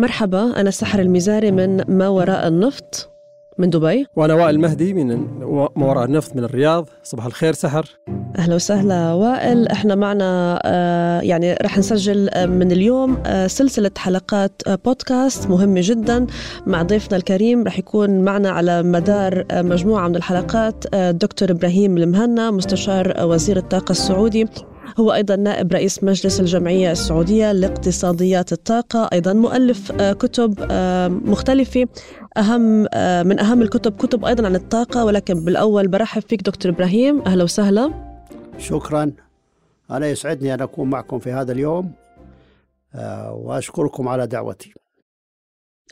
مرحبا أنا سحر المزاري من ما وراء النفط من دبي. وأنا وائل المهدي من ما وراء النفط من الرياض. صباح الخير سحر. أهلا وسهلا وائل. إحنا معنا آه يعني رح نسجل آه من اليوم آه سلسلة حلقات آه بودكاست مهمة جدا مع ضيفنا الكريم. رح يكون معنا على مدار مجموعة من الحلقات دكتور إبراهيم المهنا مستشار وزير الطاقة السعودي. هو أيضا نائب رئيس مجلس الجمعية السعودية لاقتصاديات الطاقة أيضا مؤلف كتب مختلفة. أهم من أهم الكتب كتب أيضا عن الطاقة ولكن بالأول برحب فيك دكتور إبراهيم. أهلا وسهلا. شكرا. أنا يسعدني أن أكون معكم في هذا اليوم وأشكركم على دعوتي.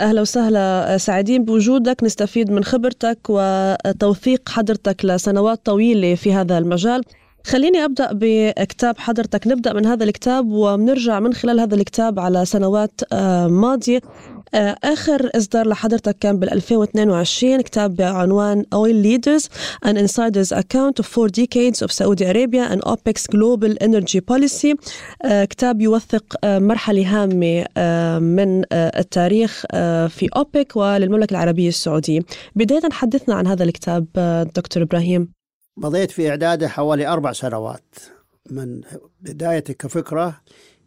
أهلا وسهلا سعيدين بوجودك. نستفيد من خبرتك وتوثيق حضرتك لسنوات طويلة في هذا المجال. خليني أبدأ بكتاب حضرتك. نبدأ من هذا الكتاب وبنرجع من خلال هذا الكتاب على سنوات ماضية. آخر إصدار لحضرتك كان بال 2022 كتاب بعنوان Oil Leaders and Insiders Account of Four Decades of Saudi Arabia and OPEC's Global Energy Policy. كتاب يوثق مرحلة هامة من التاريخ في أوبك وللمملكة العربية السعودية. بداية حدثنا عن هذا الكتاب دكتور إبراهيم. مضيت في إعداده حوالي أربع سنوات من بدايته كفكرة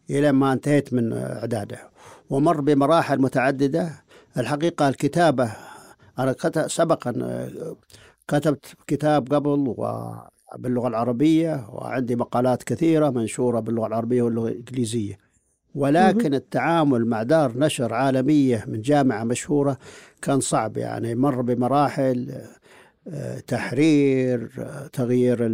إلى ما انتهيت من إعداده. ومر بمراحل متعددة. الحقيقة الكتابة أنا سبقا كتبت كتاب قبل باللغة العربية وعندي مقالات كثيرة منشورة باللغة العربية واللغة الإنجليزية. ولكن التعامل مع دار نشر عالمية من جامعة مشهورة كان صعب. يعني مر بمراحل تحرير تغيير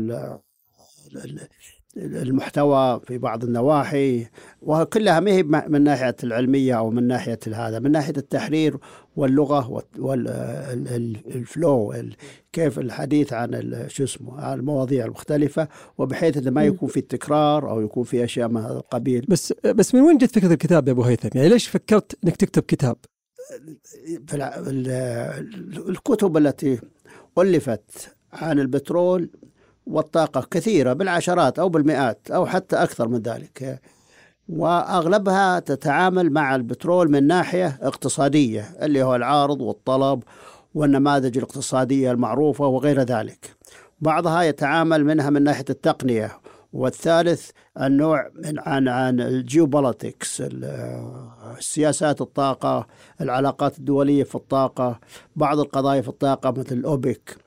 المحتوى في بعض النواحي وكلها ما هي من ناحية العلمية أو من ناحية هذا من ناحية التحرير واللغة والفلو كيف الحديث عن شو اسمه المواضيع المختلفة وبحيث انه ما يكون في تكرار أو يكون في أشياء من هذا القبيل بس بس من وين جت فكرة الكتاب يا أبو هيثم؟ يعني ليش فكرت إنك تكتب كتاب؟ الكتب التي ألفت عن البترول والطاقة كثيرة بالعشرات أو بالمئات أو حتى أكثر من ذلك. وأغلبها تتعامل مع البترول من ناحية اقتصادية اللي هو العارض والطلب والنماذج الاقتصادية المعروفة وغير ذلك. بعضها يتعامل منها من ناحية التقنية والثالث النوع من عن عن الجيوبوليتكس سياسات الطاقة العلاقات الدولية في الطاقة بعض القضايا في الطاقة مثل الأوبك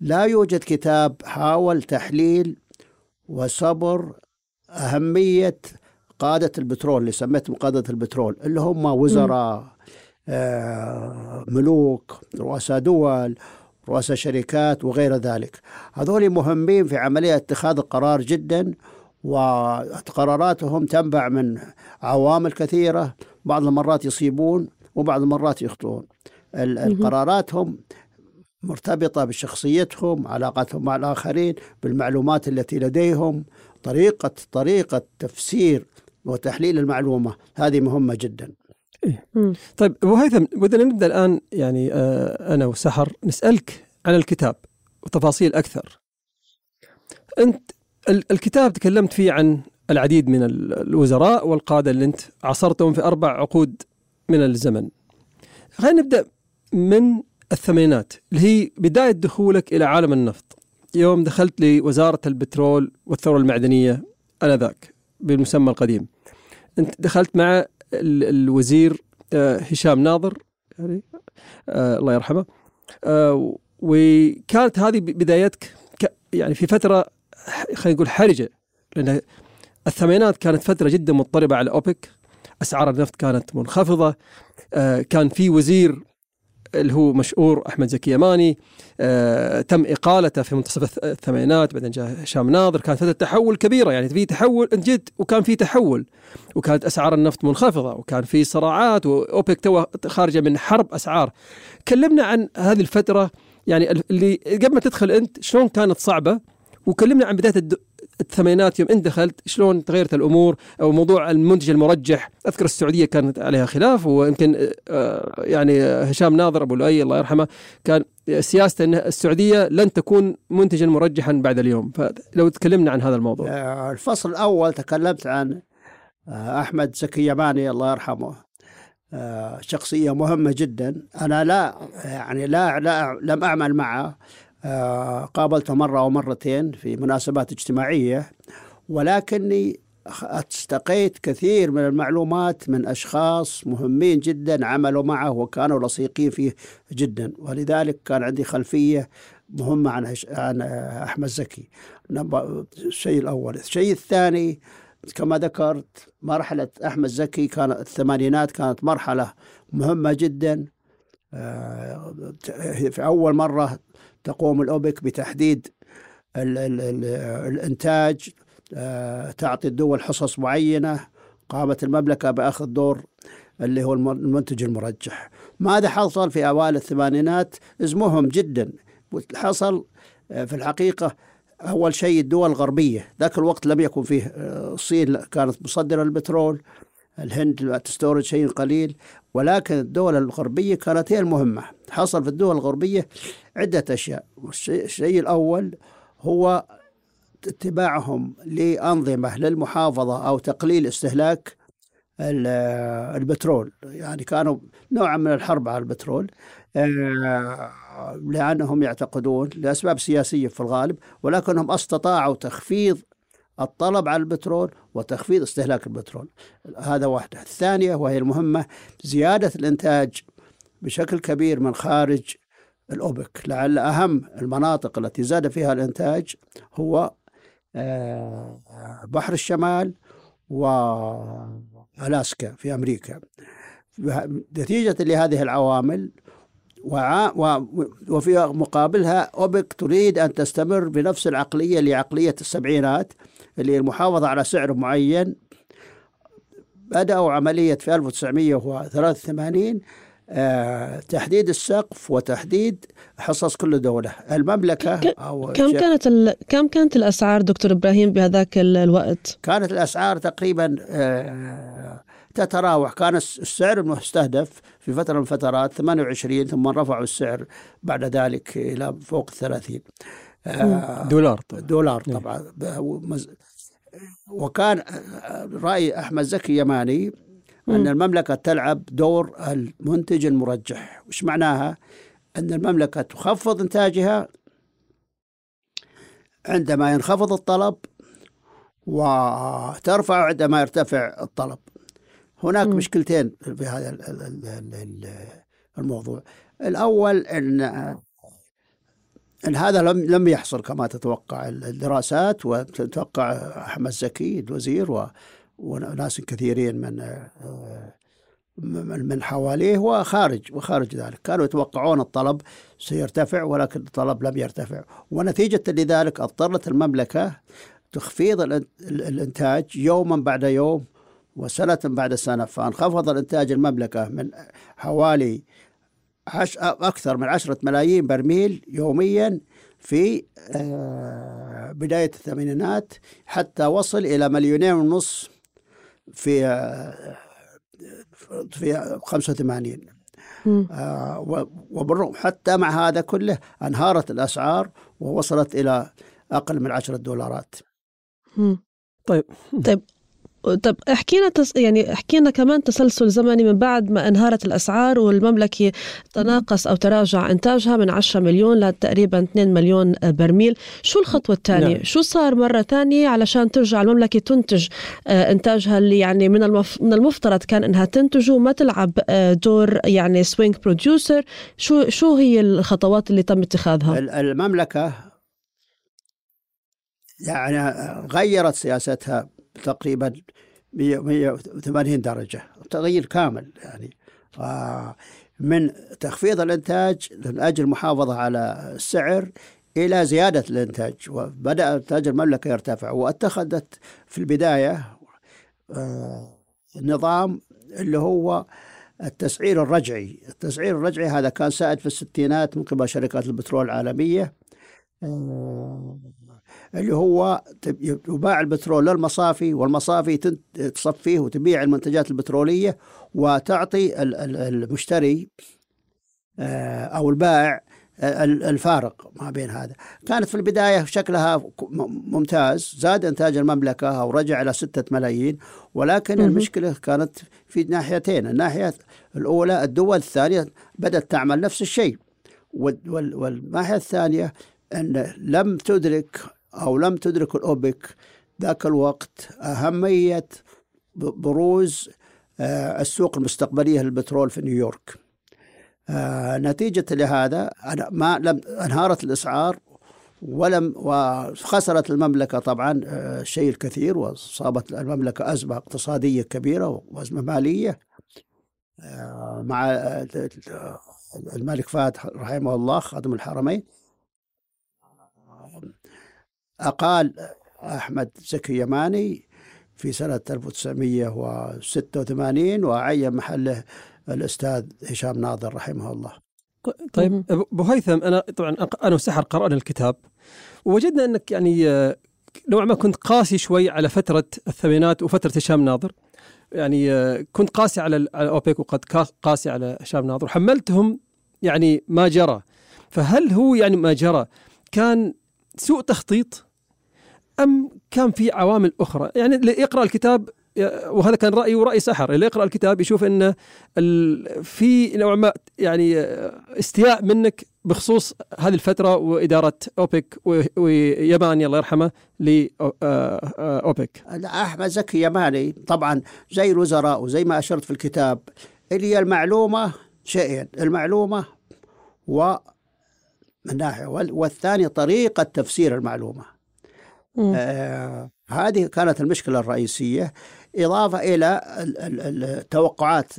لا يوجد كتاب حاول تحليل وصبر أهمية قادة البترول اللي سميتهم قادة البترول اللي هم وزراء آه ملوك رؤساء دول رؤساء شركات وغير ذلك. هذول مهمين في عملية اتخاذ القرار جدا وقراراتهم تنبع من عوامل كثيرة. بعض المرات يصيبون وبعض المرات يخطئون. القراراتهم مرتبطة بشخصيتهم علاقتهم مع الآخرين بالمعلومات التي لديهم طريقة طريقة تفسير وتحليل المعلومة. هذه مهمة جدا. إيه. طيب أبو هيثم بدنا نبدأ الآن يعني آه أنا وسحر نسألك عن الكتاب وتفاصيل أكثر. أنت الكتاب تكلمت فيه عن العديد من الوزراء والقادة اللي أنت عاصرتهم في أربع عقود من الزمن. خلينا نبدأ من الثمانينات اللي هي بداية دخولك إلى عالم النفط. يوم دخلت لوزارة البترول والثورة المعدنية آنذاك بالمسمى القديم. أنت دخلت مع الوزير هشام ناظر يعني الله يرحمه. وكانت هذه بدايتك يعني في فترة خلينا نقول حرجة لأن الثمانينات كانت فترة جدا مضطربة على أوبك أسعار النفط كانت منخفضة كان في وزير اللي هو مشهور أحمد زكي يماني آه تم إقالته في منتصف الثمانينات بعدين جاء هشام ناظر كانت فترة تحول كبيرة يعني في تحول جيت وكان في تحول وكانت أسعار النفط منخفضة وكان في صراعات وأوبك تو خارجة من حرب أسعار. كلمنا عن هذه الفترة يعني اللي قبل ما تدخل أنت شلون كانت صعبة وكلمنا عن بداية الثمانينات يوم انت دخلت شلون تغيرت الأمور؟ أو موضوع المنتج المرجح. أذكر السعودية كانت عليها خلاف ويمكن يعني هشام ناظر أبو لؤي الله يرحمه كان سياسته ان السعودية لن تكون منتجا مرجحا بعد اليوم. فلو تكلمنا عن هذا الموضوع. الفصل الأول تكلمت عن أحمد زكي يماني الله يرحمه. آه، شخصية مهمة جدا. أنا لا يعني لا, لا لم أعمل معه. آه، قابلته مرة أو مرتين في مناسبات اجتماعية ولكني استقيت كثير من المعلومات من أشخاص مهمين جدا عملوا معه وكانوا لصيقين فيه جدا. ولذلك كان عندي خلفية مهمة عن عن أحمد زكي. الشيء الأول. الشيء الثاني كما ذكرت مرحلة أحمد زكي كانت الثمانينات كانت مرحلة مهمة جدا. آه، في أول مرة تقوم الأوبك بتحديد ال ال ال الإنتاج آه، تعطي الدول حصص معينة قامت المملكة بأخذ دور اللي هو المنتج المرجح. ماذا حصل في أوائل الثمانينات؟ اسمهم جدا. حصل آه، في الحقيقة أول شيء الدول الغربية. ذاك الوقت لم يكن فيه آه، الصين كانت مصدرة البترول الهند تستورد شيء قليل. ولكن الدول الغربية كانت هي المهمة. حصل في الدول الغربية عدة أشياء. الشيء الأول هو اتباعهم لأنظمة للمحافظة أو تقليل استهلاك البترول. يعني كانوا نوعا من الحرب على البترول. آه، لأنهم يعتقدون لأسباب سياسية في الغالب ولكنهم استطاعوا تخفيض الطلب على البترول وتخفيض استهلاك البترول. هذا واحدة. الثانية وهي المهمة زيادة الإنتاج بشكل كبير من خارج الأوبك. لعل أهم المناطق التي زاد فيها الإنتاج هو آه، بحر الشمال وألاسكا في أمريكا. نتيجة لهذه العوامل وفي مقابلها أوبك تريد أن تستمر بنفس العقلية لعقلية السبعينات اللي المحافظة على سعر معين. بدأوا عملية في 1983 آه، تحديد السقف وتحديد حصص كل دولة. المملكة أو كم كانت ال... كم كانت الأسعار دكتور إبراهيم بهذاك الوقت؟ كانت الأسعار تقريبا آه، تتراوح. كان السعر المستهدف في فترة من الفترات 28 ثم رفعوا السعر بعد ذلك إلى فوق 30 آه، دولار طبعا. دولار طبعا. وكان رأي أحمد زكي يماني أن المملكة تلعب دور المنتج المرجح. وش معناها؟ أن المملكة تخفض إنتاجها عندما ينخفض الطلب وترفع عندما يرتفع الطلب. هناك م. مشكلتين في هذا الموضوع. الأول أن أن هذا لم لم يحصل كما تتوقع. الدراسات وتتوقع أحمد زكي الوزير وناس كثيرين من من حواليه وخارج وخارج ذلك. كانوا يتوقعون الطلب سيرتفع ولكن الطلب لم يرتفع. ونتيجة لذلك اضطرت المملكة تخفيض الإنتاج يوما بعد يوم وسنة بعد سنة. فانخفض الإنتاج المملكة من حوالي أكثر من عشرة ملايين برميل يوميا في آه، بداية الثمانينات حتى وصل إلى مليونين ونص في آه، في 85 آه وبالرغم حتى مع هذا كله أنهارت الأسعار ووصلت إلى أقل من 10 دولارات. طيب طيب. طب احكي لنا تس... يعني احكي لنا كمان تسلسل زمني من بعد ما انهارت الأسعار والمملكة تناقص أو تراجع إنتاجها من 10 مليون لتقريبا 2 مليون برميل، شو الخطوة الثانية؟ نعم. شو صار مرة ثانية علشان ترجع المملكة تنتج آه، إنتاجها اللي يعني من المف... من المفترض كان إنها تنتجه وما تلعب آه، دور يعني swing producer، شو شو هي الخطوات اللي تم اتخاذها؟ المملكة يعني غيرت سياستها تقريبا 180 درجة تغيير كامل يعني. آه، من تخفيض الإنتاج من أجل المحافظة على السعر إلى زيادة الإنتاج وبدأ إنتاج المملكة يرتفع واتخذت في البداية آه، نظام اللي هو التسعير الرجعي. التسعير الرجعي هذا كان سائد في الستينات من قبل شركات البترول العالمية. اللي هو يباع البترول للمصافي والمصافي تصفيه وتبيع المنتجات البترولية وتعطي المشتري آه، أو البائع الفارق ما بين هذا. كانت في البداية شكلها ممتاز زاد إنتاج المملكة أو رجع إلى ستة ملايين ولكن م- المشكلة كانت في ناحيتين. الناحية الأولى الدول الثانية بدأت تعمل نفس الشيء والناحية الثانية أن لم تدرك أو لم تدرك الأوبك ذاك الوقت أهمية بروز آه، السوق المستقبلية للبترول في نيويورك. آه، نتيجة لهذا ما لم أنهارت الأسعار ولم وخسرت المملكة طبعا آه، الكثير وصابت المملكة أزمة اقتصادية كبيرة وأزمة مالية. مع الملك فهد رحمه الله خادم الحرمين. أقال أحمد زكي يماني في سنة 1986 وعين محله الأستاذ هشام ناظر رحمه الله. طيب أبو هيثم أنا طبعا أنا وسحر قرأنا الكتاب. ووجدنا أنك يعني آه، نوعا ما كنت قاسي شوي على فترة الثمانينات وفترة هشام ناظر. يعني آه، كنت قاسي على أوبك وقد قاسي على هشام ناظر. وحملتهم يعني ما جرى. فهل هو يعني ما جرى كان سوء تخطيط أم كان في عوامل أخرى؟ يعني اللي يقرأ الكتاب وهذا كان رأيي ورأي سحر اللي يقرأ الكتاب يشوف أنه في نوع ما يعني استياء منك بخصوص هذه الفترة وإدارة أوبك ويماني الله يرحمه لأوبك أحمد زكي يماني. طبعا زي الوزراء وزي ما أشرت في الكتاب اللي هي المعلومة شيئين المعلومة و من ناحية. والثاني طريقة تفسير المعلومة. آه هذه كانت المشكلة الرئيسية. إضافة إلى التوقعات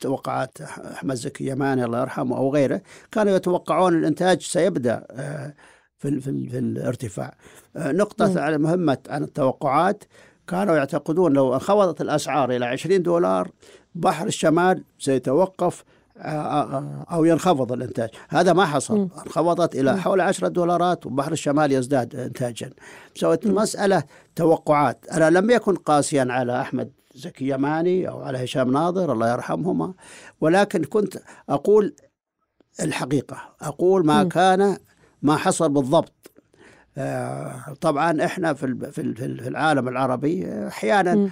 توقعات أحمد زكي يماني الله يرحمه أو غيره كانوا يتوقعون الإنتاج سيبدأ آه، في, في, في الارتفاع. آه، نقطة على مهمة عن التوقعات كانوا يعتقدون لو انخفضت الأسعار إلى 20 دولار بحر الشمال سيتوقف أو ينخفض الإنتاج. هذا ما حصل. انخفضت إلى حول 10 دولارات وبحر الشمال يزداد إنتاجا. سوت المسألة توقعات. أنا لم يكن قاسيا على أحمد زكي يماني أو على هشام ناظر الله يرحمهما ولكن كنت أقول الحقيقة. أقول ما كان ما حصل بالضبط. آه، طبعا إحنا في في العالم العربي أحيانا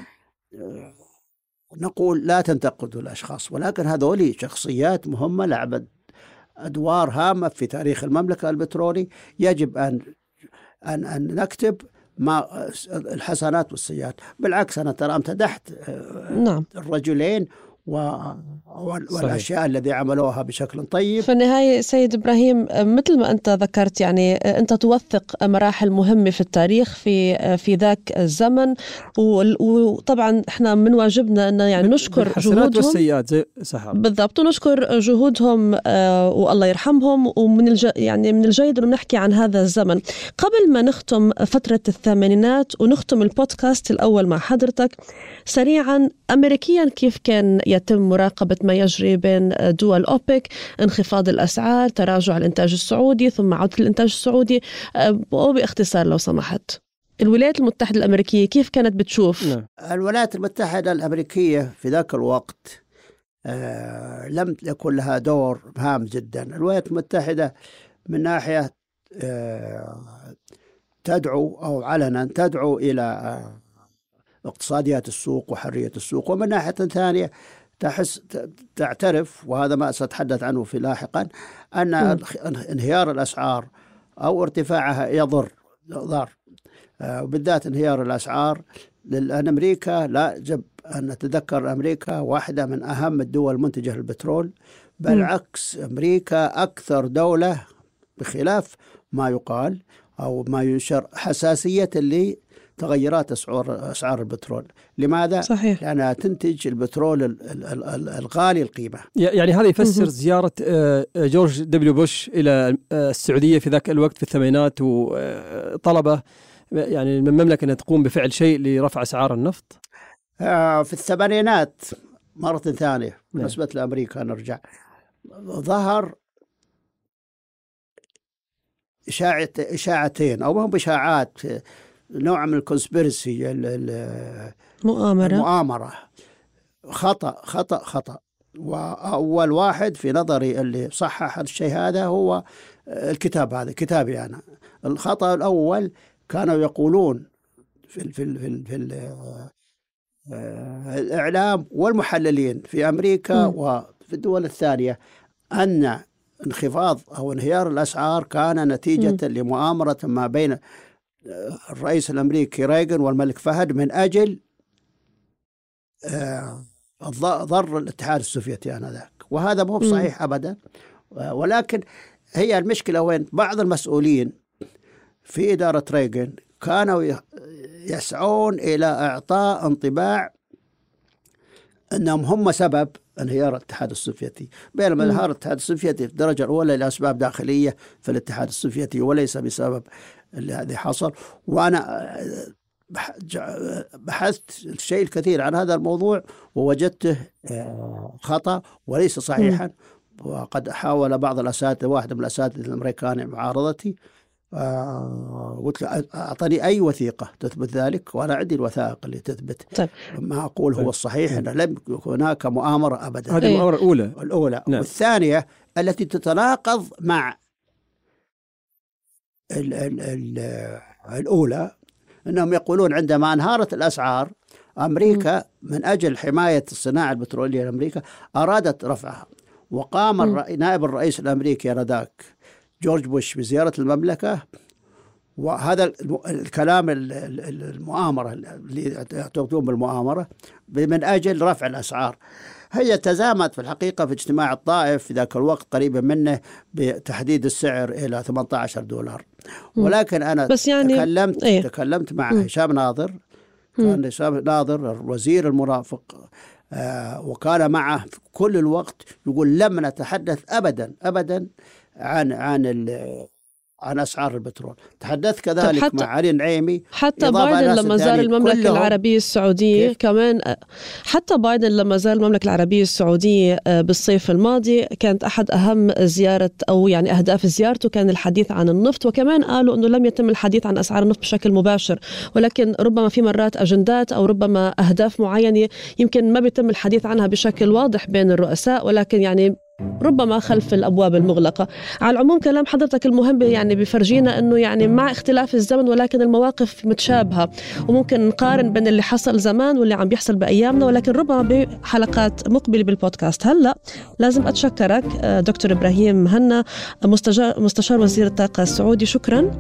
نقول لا تنتقدوا الأشخاص ولكن هذول شخصيات مهمة لعبت أدوار هامة في تاريخ المملكة البترولي يجب أن أن أن نكتب ما الحسنات والسيئات بالعكس أنا ترى أمتدحت آه، نعم. الرجلين والأشياء الذي عملوها بشكل طيب. في النهاية سيد إبراهيم مثل ما أنت ذكرت يعني أنت توثق مراحل مهمة في التاريخ في في ذاك الزمن وطبعا إحنا من واجبنا أن يعني نشكر جهودهم. والسيئات زي بالضبط ونشكر جهودهم آه، والله يرحمهم ومن الج... يعني من الجيد أنه نحكي عن هذا الزمن. قبل ما نختم فترة الثمانينات ونختم البودكاست الأول مع حضرتك سريعا امريكيا كيف كان يتم مراقبة ما يجري بين دول أوبك انخفاض الأسعار تراجع الإنتاج السعودي ثم عودة الإنتاج السعودي أه، وباختصار لو سمحت الولايات المتحدة الأمريكية كيف كانت بتشوف؟ نعم. الولايات المتحدة الأمريكية في ذاك الوقت آه لم يكن لها دور هام جدا الولايات المتحدة من ناحية آه تدعو أو علنا تدعو إلى آه اقتصاديات السوق وحرية السوق ومن ناحية ثانية تحس تعترف وهذا ما سأتحدث عنه في لاحقا أن انهيار الأسعار أو ارتفاعها يضر ضار. آه، وبالذات انهيار الأسعار لأن أمريكا لا يجب أن نتذكر أمريكا واحدة من أهم الدول المنتجة للبترول بالعكس أمريكا أكثر دولة بخلاف ما يقال أو ما ينشر حساسية اللي تغيرات اسعار أسعار البترول، لماذا؟ صحيح لأنها تنتج البترول الغالي القيمة. يعني هذا يفسر زيارة آه، جورج دبليو بوش إلى آه، السعودية في ذاك الوقت في الثمانينات وطلبه يعني من المملكة أنها تقوم بفعل شيء لرفع أسعار النفط. آه، في الثمانينات مرة ثانية نعم. بالنسبة لأمريكا نرجع ظهر إشاعة إشاعتين أو هم إشاعات نوع من الكونسبيرسي مؤامرة المؤامرة خطأ خطأ خطأ وأول واحد في نظري اللي صحح الشيء هذا هو الكتاب هذا كتابي أنا الخطأ الأول كانوا يقولون في ال في ال في, ال في ال الإعلام والمحللين في أمريكا م. وفي الدول الثانية أن انخفاض أو انهيار الأسعار كان نتيجة م. لمؤامرة ما بين الرئيس الأمريكي ريغن والملك فهد من أجل ضر الاتحاد السوفيتي آنذاك. وهذا مو صحيح أبدا. ولكن هي المشكلة وين؟ بعض المسؤولين في إدارة ريغن كانوا يسعون إلى إعطاء انطباع أنهم هم سبب انهيار الاتحاد السوفيتي. بينما انهيار الاتحاد السوفيتي في الدرجة الأولى لأسباب داخلية في الاتحاد السوفيتي وليس بسبب الذي حصل وأنا بحثت الشيء الكثير عن هذا الموضوع ووجدته آه، خطأ وليس صحيحا وقد حاول بعض الأساتذة واحد من الأساتذة الأمريكان معارضتي آه قلت له أعطني أي وثيقة تثبت ذلك وأنا عندي الوثائق اللي تثبت طيب. ما أقول هو طيب. الصحيح أن لم يكن هناك مؤامرة ابدا هذه المؤامره الاولى الأولى نعم. والثانية التي تتناقض مع ال ال ال الأولى أنهم يقولون عندما انهارت الأسعار أمريكا من أجل حماية الصناعة البترولية لأمريكا أرادت رفعها. وقام نائب الرئيس الأمريكي آنذاك جورج بوش بزيارة المملكة وهذا الكلام المؤامرة اللي يعتقدون بالمؤامرة من أجل رفع الأسعار. هي تزامت في الحقيقة في اجتماع الطائف في ذاك الوقت قريبا منه بتحديد السعر إلى 18 دولار. ولكن أنا بس يعني تكلمت إيه؟ تكلمت مع م. هشام ناظر. كان هشام ناظر الوزير المرافق آه وكان معه في كل الوقت يقول لم نتحدث أبدا أبدا عن عن عن أسعار البترول تحدثت كذلك حتى مع علي النعيمي حتى بايدن لما زار المملكة العربية السعودية كيف؟ كمان حتى بايدن لما زار المملكة العربية السعودية بالصيف الماضي كانت أحد أهم زيارة أو يعني أهداف زيارته كان الحديث عن النفط وكمان قالوا إنه لم يتم الحديث عن أسعار النفط بشكل مباشر ولكن ربما في مرات أجندات أو ربما أهداف معينة يمكن ما بيتم الحديث عنها بشكل واضح بين الرؤساء ولكن يعني ربما خلف الأبواب المغلقة. على العموم كلام حضرتك المهم يعني بفرجينا إنه يعني مع اختلاف الزمن ولكن المواقف متشابهة وممكن نقارن بين اللي حصل زمان واللي عم بيحصل بأيامنا ولكن ربما بحلقات مقبلة بالبودكاست. هلأ لازم أتشكرك دكتور إبراهيم مهنا مستشار وزير الطاقة السعودي. شكرا.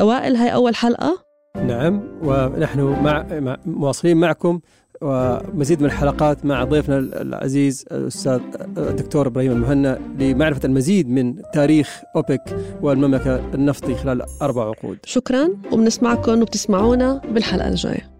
وائل هاي أول حلقة. نعم ونحن مع مواصلين معكم ومزيد من الحلقات مع ضيفنا العزيز الأستاذ الدكتور إبراهيم المهنا لمعرفة المزيد من تاريخ أوبك والمملكة النفطي خلال أربع عقود. شكرا وبنسمعكم وبتسمعونا بالحلقة الجاية.